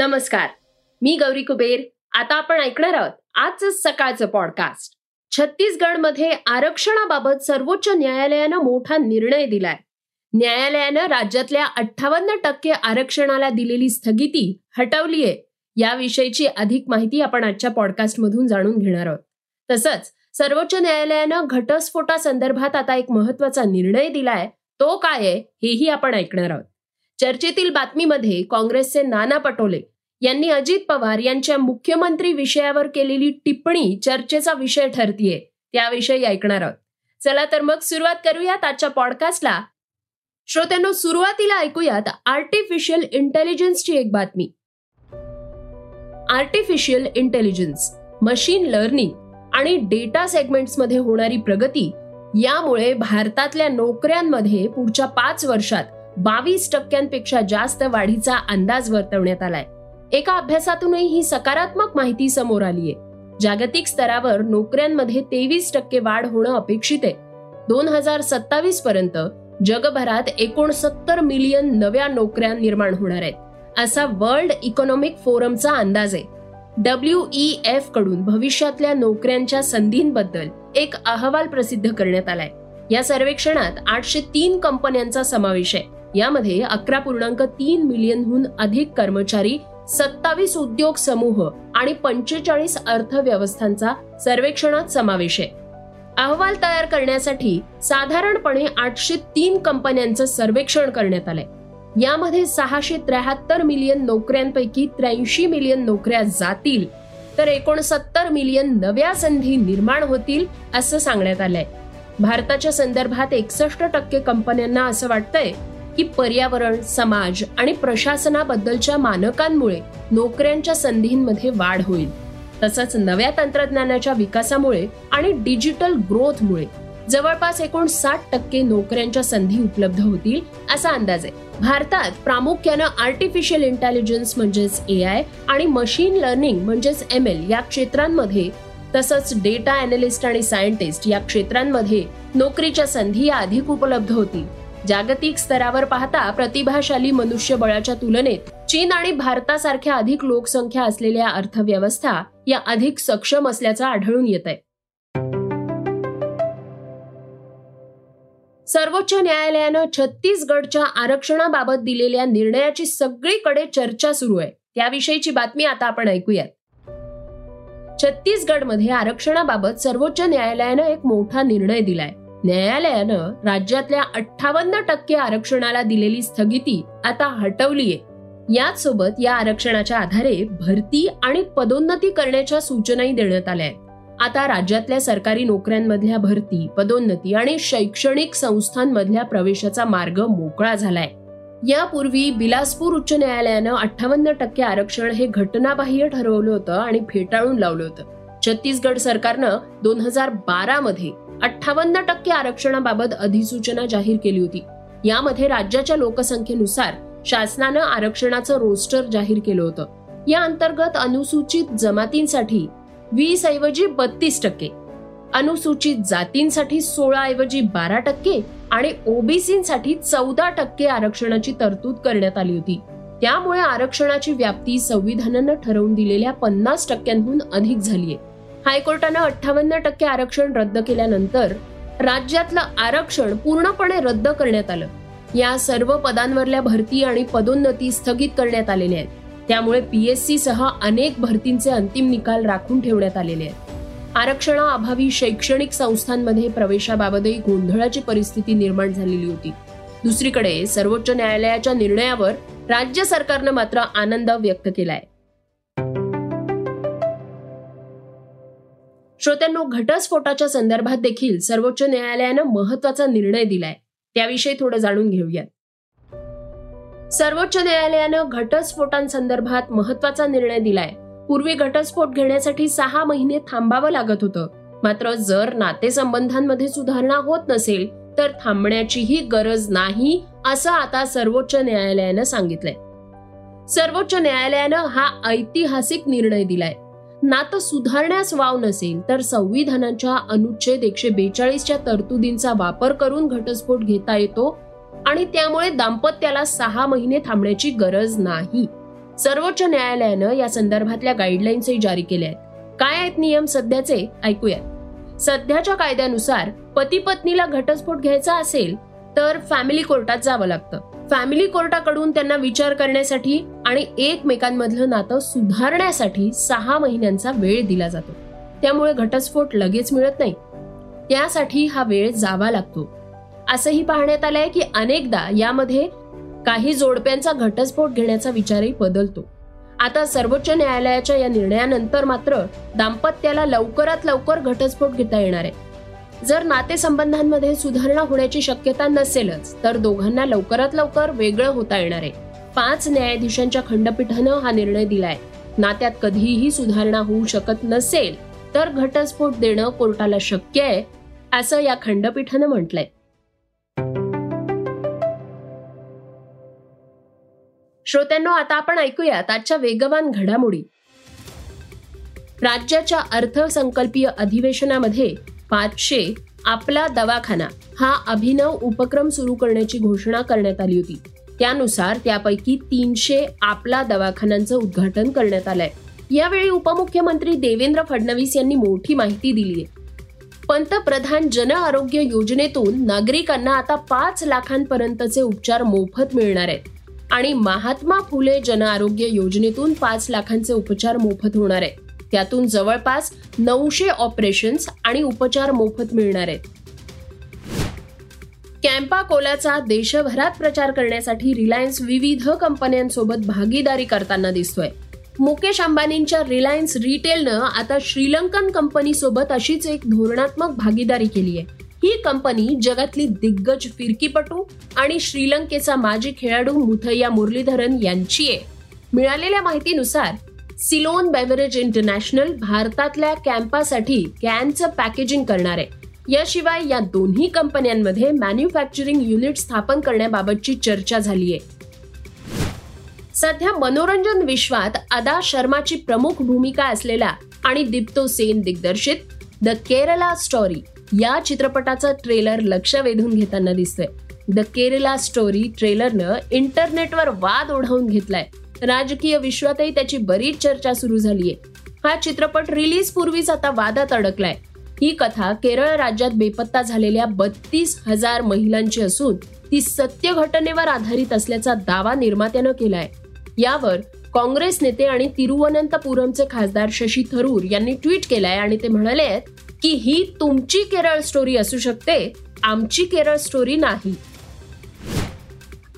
नमस्कार मी गौरी कुबेर. आता आपण ऐकणार आहोत आजच सकाळचं पॉडकास्ट छत्तीसगडमध्ये आरक्षणाबाबत सर्वोच्च न्यायालयानं मोठा निर्णय दिलाय. न्यायालयानं राज्यातल्या अठ्ठावन्न टक्के आरक्षणाला दिलेली स्थगिती हटवलीये. याविषयीची अधिक माहिती आपण आजच्या पॉडकास्टमधून जाणून घेणार आहोत. तसंच सर्वोच्च न्यायालयानं घटस्फोटासंदर्भात आता एक महत्त्वाचा निर्णय दिलाय. तो काय आहे हेही आपण ऐकणार आहोत. चर्चेतील बातमीमध्ये काँग्रेसचे नाना पटोले यांनी अजित पवार यांच्या मुख्यमंत्री विषयावर केलेली टिप्पणी चर्चेचा विषय ठरतीये. त्याविषयी ऐकणार आहोत. चला तर मग सुरुवात करूयात आजच्या पॉडकास्टला श्रोत्यांनो सुरुवातीला ऐकूयात आर्टिफिशियल इंटेलिजन्सची एक बातमी. आर्टिफिशियल इंटेलिजन्स मशीन लर्निंग आणि डेटा सेगमेंट्समध्ये होणारी प्रगती यामुळे भारतातल्या नोकऱ्यांमध्ये पुढच्या पाच वर्षात बावीस टक्क्यांपेक्षा जास्त वाढीचा अंदाज वर्तवण्यात आलाय. एका अभ्यासातूनही ही सकारात्मक माहिती समोर आलीय जागतिक स्तरावर नोकऱ्यांमध्ये तेवीस टक्के वाढ होणं अपेक्षित आहे. दोन हजार सत्तावीस पर्यंत जगभरात एकोणसत्तर मिलियन नव्या नोकऱ्या निर्माण होणार आहेत. असा वर्ल्ड इकॉनॉमिक फोरमचा अंदाज आहे. डब्ल्यू ई एफकडून भविष्यातल्या नोकऱ्यांच्या संधींबद्दल एक अहवाल प्रसिद्ध करण्यात आलाय. या सर्वेक्षणात आठशे तीन कंपन्यांचा समावेश आहे. यामध्ये अकरा पूर्णांक तीन मिलियनहून अधिक कर्मचारी सत्तावीस उद्योग समूह आणि पंचेचाळीस अर्थव्यवस्थांचा सर्वेक्षणात समावेश आहे. अहवाल तयार करण्यासाठी साधारणपणे आठशे तीन कंपन्यांचं सर्वेक्षण करण्यात आलंय. यामध्ये सहाशे त्र्याहत्तर मिलियन नोकऱ्यांपैकी त्र्याऐंशी मिलियन नोकऱ्या जातील तर एकोणसत्तर मिलियन नव्या संधी निर्माण होतील असं सांगण्यात आलंय. भारताच्या संदर्भात एकसष्ट टक्के कंपन्यांना असं वाटतंय की पर्यावरण समाज आणि प्रशासनाबद्दलच्या मानकांमुळे नोकऱ्यांच्या संधींमध्ये वाढ होईल. तसंच नव्या तंत्रज्ञानाच्या विकासामुळे आणि डिजिटल ग्रोथमुळे जवळपास एकोणसाठ टक्के नोकऱ्यांच्या संधी उपलब्ध होतील असा अंदाज आहे. भारतात प्रामुख्यानं आर्टिफिशियल इंटेलिजन्स म्हणजेच ए आय आणि मशीन लर्निंग म्हणजेच एम एल या क्षेत्रांमध्ये तसंच डेटा अॅनालिस्ट आणि सायंटिस्ट या क्षेत्रांमध्ये नोकरीच्या संधी अधिक उपलब्ध होतील. जागतिक स्तरावर पाहता प्रतिभाशाली मनुष्यबळाच्या तुलनेत चीन आणि भारतासारख्या अधिक लोकसंख्या असलेल्या अर्थव्यवस्था या अधिक सक्षम असल्याचं आढळून येत आहे सर्वोच्च न्यायालयानं छत्तीसगडच्या आरक्षणाबाबत दिलेल्या निर्णयाची सगळीकडे चर्चा सुरू आहे. त्याविषयीची बातमी आता आपण ऐकूयात. छत्तीसगडमध्ये आरक्षणाबाबत सर्वोच्च न्यायालयानं एक मोठा निर्णय दिलाय. न्यायालयानं राज्यातल्या अठ्ठावन्न टक्के आरक्षणाला दिलेली स्थगिती आता हटवलीये. याच सोबत या आरक्षणाच्या आधारे भरती आणि पदोन्नती करण्याच्या सूचनाही देण्यात आल्या आहेत आता राज्यातल्या सरकारी नोकऱ्यांमधल्या भरती पदोन्नती आणि शैक्षणिक संस्थांमधल्या प्रवेशाचा मार्ग मोकळा झालाय. यापूर्वी बिलासपूर उच्च न्यायालयानं अठ्ठावन्न टक्के आरक्षण हे घटनाबाह्य ठरवलं होतं आणि फेटाळून लावलं होतं. छत्तीसगड सरकारनं दोन हजार बारा मध्ये अठ्ठावन्न टक्के आरक्षणाबाबत अधिसूचना जाहीर केली होती. यामध्ये राज्याच्या लोकसंख्येनुसार शासनानं आरक्षणाचं रोस्टर जाहीर केलं होतं. या अंतर्गत अनुसूचित जमातींसाठी वीस ऐवजी बत्तीस टक्के अनुसूचित जातींसाठी सोळा ऐवजी बारा टक्के आणि ओबीसीसाठी चौदा टक्के आरक्षणाची तरतूद करण्यात आली होती. त्यामुळे आरक्षणाची व्याप्ती संविधानानं ठरवून दिलेल्या पन्नास टक्क्यांहून अधिक झालीय. हायकोर्टानं अठ्ठावन्न टक्के आरक्षण रद्द केल्यानंतर राज्यातलं आरक्षण पूर्णपणे रद्द करण्यात आलं. या सर्व पदांवरल्या भरती आणि पदोन्नती स्थगित करण्यात आलेल्या आहेत. त्यामुळे पीएससी सह अनेक भरतींचे अंतिम निकाल राखून ठेवण्यात आलेले आहेत. आरक्षणाअभावी शैक्षणिक संस्थांमध्ये प्रवेशाबाबतही गोंधळाची परिस्थिती निर्माण झालेली होती. दुसरीकडे सर्वोच्च न्यायालयाच्या निर्णयावर राज्य सरकारनं मात्र आनंद व्यक्त केलाय. श्रोत्यांनो घटस्फोटाच्या संदर्भात देखील सर्वोच्च न्यायालयानं महत्त्वाचा निर्णय दिलाय. त्याविषयी थोडं जाणून घेऊयात. सर्वोच्च न्यायालयानं घटस्फोटांसंदर्भात महत्त्वाचा निर्णय दिलाय. पूर्वी घटस्फोट घेण्यासाठी सहा महिने थांबावं लागत होतं. मात्र जर नातेसंबंधांमध्ये सुधारणा होत नसेल तर थांबण्याचीही गरज नाही असं आता सर्वोच्च न्यायालयानं सांगितलंय. सर्वोच्च न्यायालयानं हा ऐतिहासिक निर्णय दिलाय. नातं सुधारण्यास वाव नसेल तर संविधानाच्या अनुच्छेद एकशे बेचाळीसच्या तरतुदींचा वापर करून घटस्फोट घेता येतो आणि त्यामुळे दाम्पत्याला सहा महिने थांबण्याची गरज नाही. सर्वोच्च न्यायालयानं या संदर्भातल्या गाईडलाईन्सही जारी केल्या आहेत. काय आहेत नियम सध्याचे? ऐकूयात. सध्याच्या कायद्यानुसार पती पत्नीला घटस्फोट घ्यायचा असेल तर फॅमिली कोर्टात जावं लागतं. फॅमिली कोर्टाकडून त्यांना विचार करण्यासाठी आणि एकमेकांमधलं नातं सुधारण्यासाठी सहा महिन्यांचा वेळ दिला जातो. त्यामुळे घटस्फोट लगेच मिळत नाही. त्यासाठी हा वेळ जावा लागतो. असंही पाहण्यात आलंय की अनेकदा यामध्ये काही जोडप्यांचा घटस्फोट घेण्याचा विचारही बदलतो. आता सर्वोच्च न्यायालयाच्या या निर्णयानंतर मात्र दाम्पत्याला लवकरात लवकर घटस्फोट घेता येणार आहे. जर नातेसंबंधांमध्ये सुधारणा होण्याची शक्यता नसेलच तर दोघांना लवकरात लवकर वेगळं होता येणार आहे. पाच न्यायाधीशांच्या खंडपीठानं हा निर्णय दिलाय. नात्यात कधीही सुधारणा होऊ शकत नसेल तर घटस्फोट देणं कोर्टाला शक्य आहे असं या खंडपीठानं म्हटलंय. श्रोत्यांनो आता आपण ऐकूयात आजच्या वेगवान घडामोडी. राज्याच्या अर्थसंकल्पीय अधिवेशनामध्ये पाचशे आपला दवाखाना हा अभिनव उपक्रम सुरू करण्याची घोषणा करण्यात आली होती. त्यानुसार त्यापैकी तीनशे आपला दवाखान्यांचं उद्घाटन करण्यात आलंय. यावेळी उपमुख्यमंत्री देवेंद्र फडणवीस यांनी मोठी माहिती दिली आहे. पंतप्रधान जन आरोग्य योजनेतून नागरिकांना आता पाच लाखांपर्यंतचे उपचार मोफत मिळणार आहेत. आणि महात्मा फुले जन आरोग्य योजनेतून पाच लाखांचे उपचार मोफत होणार आहेत. त्यातून जवळपास नऊशे ऑपरेशन्स आणि उपचार मोफत मिळणार आहेत. कॅम्पा कोलाचा देशभरात प्रचार करण्यासाठी रिलायन्स विविध कंपन्यांसोबत भागीदारी करताना दिसतोय. मुकेश अंबानींच्या रिलायन्स रिटेलनं आता श्रीलंकन कंपनीसोबत अशीच एक धोरणात्मक भागीदारी केली आहे. ही कंपनी जगातली दिग्गज फिरकीपटू आणि श्रीलंकेचा माजी खेळाडू मुथय्या मुरलीधरन यांची आहे. मिळालेल्या माहितीनुसार सिलोन बेव्हरेज इंटरनॅशनल भारतातल्या कॅम्पासाठी कॅनचं पॅकेजिंग करणार आहे. याशिवाय या दोन्ही कंपन्यांमध्ये मॅन्युफॅक्चरिंग युनिट स्थापन करण्याबाबतची चर्चा झाली आहे सध्या मनोरंजन विश्वात अदा शर्माची प्रमुख भूमिका असलेला आणि दिप्तो सेन दिग्दर्शित द केरला स्टोरी या चित्रपटाचा ट्रेलर लक्ष वेधून घेताना दिसतंय. द केरला स्टोरी ट्रेलरनं इंटरनेटवर वाद ओढवून घेतलाय. राजकीय विश्वातही त्याची बरीच चर्चा सुरू झालीय. हा चित्रपट रिलीज पूर्वीच आता वादात अडकलाय. ही कथा केरळ राज्यात बेपत्ता झालेल्या बत्तीस हजार महिलांची असून ती सत्य घटनेवर आधारित असल्याचा दावा निर्मात्यानं केलाय. यावर काँग्रेस नेते आणि तिरुवनंतपुरमचे खासदार शशी थरूर यांनी ट्विट केलाय आणि ते म्हणाले आहेत की ही तुमची केरळ स्टोरी असू शकते आमची केरळ स्टोरी नाही.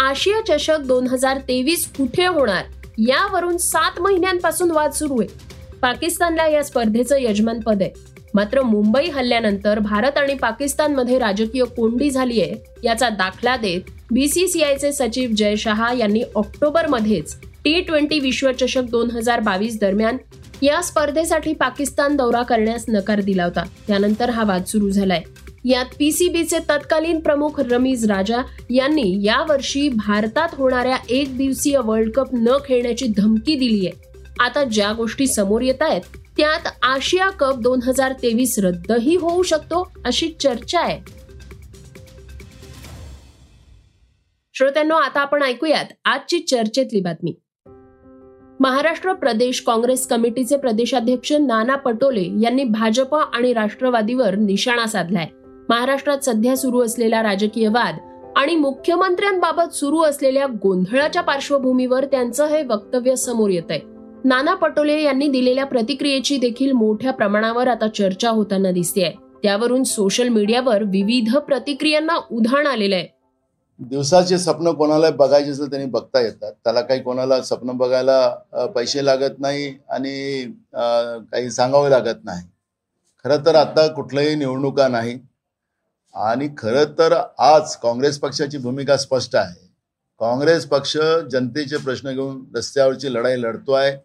आशिया चषक दोन हजार तेवीस कुठे होणार? यावरून सात महिन्यांपासून वाद सुरू आहे. पाकिस्तानला या स्पर्धेचं यजमानपद आहे. मात्र मुंबई हल्ल्यानंतर भारत आणि पाकिस्तानमध्ये राजकीय कोंडी झाली आहे याचा दाखला देत बीसीसीआयचे सचिव जय शहा यांनी ऑक्टोबरमध्येच टी ट्वेंटी विश्वचषक दोन हजार बावीस दरम्यान या स्पर्धेसाठी पाकिस्तान दौरा करण्यास नकार दिला होता. त्यानंतर हा वाद सुरू झालाय. यात पीसीबीचे तत्कालीन प्रमुख रमीज राजा यांनी यावर्षी भारतात होणाऱ्या एक दिवसीय वर्ल्ड कप न खेळण्याची धमकी दिली आहे. आता ज्या गोष्टी समोर येत आहेत त्यात आशिया कप दोन हजार तेवीस रद्दही होऊ शकतो अशी चर्चा आहे. श्रोत्यांनो आता आपण ऐकूयात आजची चर्चेतली बातमी. महाराष्ट्र प्रदेश काँग्रेस कमिटीचे प्रदेशाध्यक्ष नाना पटोले यांनी भाजप आणि राष्ट्रवादीवर निशाणा साधलाय. महाराष्ट्रात सध्या सुरू असलेला राजकीय वाद आणि मुख्यमंत्र्यांबाबत सुरू असलेल्या गोंधळाच्या पार्श्वभूमीवर त्यांचं हे वक्तव्य समोर येत आहे नाना पटोले यांनी दिलेल्या प्रतिक्रियेची देखील मोठ्या प्रमाणावर आता चर्चा होताना दिसते त्यावरून सोशल मीडियावर विविध प्रतिक्रियांना उधाण आलेलं आहे. दिवसाचे स्वप्न कोणाला बघायचे असेल त्यांनी बघता येतात. त्याला काही कोणाला स्वप्न बघायला पैसे लागत नाही आणि काही सांगावे लागत नाही. खरं तर आता कुठल्याही निवडणुका नाही. आणि खरं तर आज काँग्रेस पक्षाची भूमिका स्पष्ट आहे. काँग्रेस पक्ष जनतेचे प्रश्न घेऊन रस्त्यावरची लढाई लढतो आहे.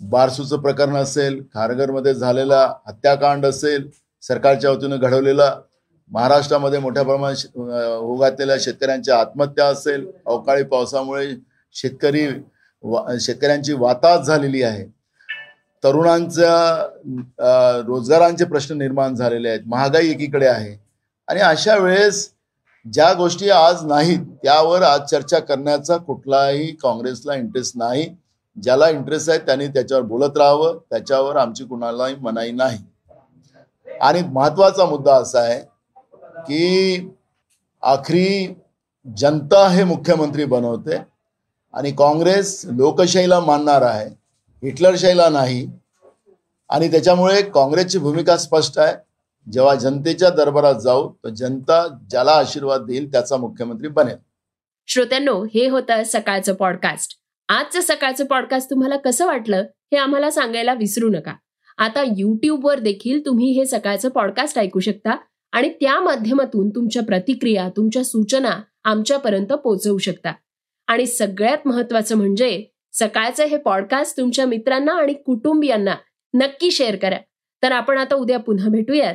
बारसूचं प्रकरण असेल खारघरमध्ये झालेला हत्याकांड असेल सरकारच्या वतीनं घडवलेला महाराष्ट्रामध्ये मोठ्या प्रमाणात उगातलेल्या शेतकऱ्यांच्या आत्महत्या असेल अवकाळी पावसामुळे शेतकरी वा शेतकऱ्यांची वाताहत झालेली आहे. तरुणांच्या रोजगारांचे प्रश्न निर्माण झालेले आहेत. महागाई एकीकडे आहे. आणि अशा वेळेस ज्या गोष्टी आज नाहीत त्यावर आज चर्चा करण्याचा कुठलाही काँग्रेसला इंटरेस्ट नाही. ज्याला इंटरेस्ट आहे त्यांनी त्याच्यावर बोलत राहावं त्याच्यावर आमची कुणालाही मनाई नाही. आणि महत्त्वाचा मुद्दा असा आहे की आखरी जनता हे मुख्यमंत्री बनवते आणि काँग्रेस लोकशाहीला मानणार आहे हिटलरशाहीला नाही. आणि त्याच्यामुळे काँग्रेसची भूमिका स्पष्ट आहे. जेव्हा जनतेच्या दरबारात जाऊ तर जनता ज्याला आशीर्वाद देईल त्याचा मुख्यमंत्री बनेल. श्रोत्यांनो हे होतं सकाळचं पॉडकास्ट आजचं सकाळचं पॉडकास्ट तुम्हाला कसं वाटलं हे आम्हाला सांगायला विसरू नका. आता युट्यूबवर देखील तुम्ही हे सकाळचं पॉडकास्ट ऐकू शकता आणि त्या माध्यमातून तुमच्या प्रतिक्रिया तुमच्या सूचना आमच्यापर्यंत पोहोचवू शकता. आणि सगळ्यात महत्वाचं म्हणजे सकाळचं हे पॉडकास्ट तुमच्या मित्रांना आणि कुटुंबियांना नक्की शेअर करा. तर आपण आता उद्या पुन्हा भेटूयात.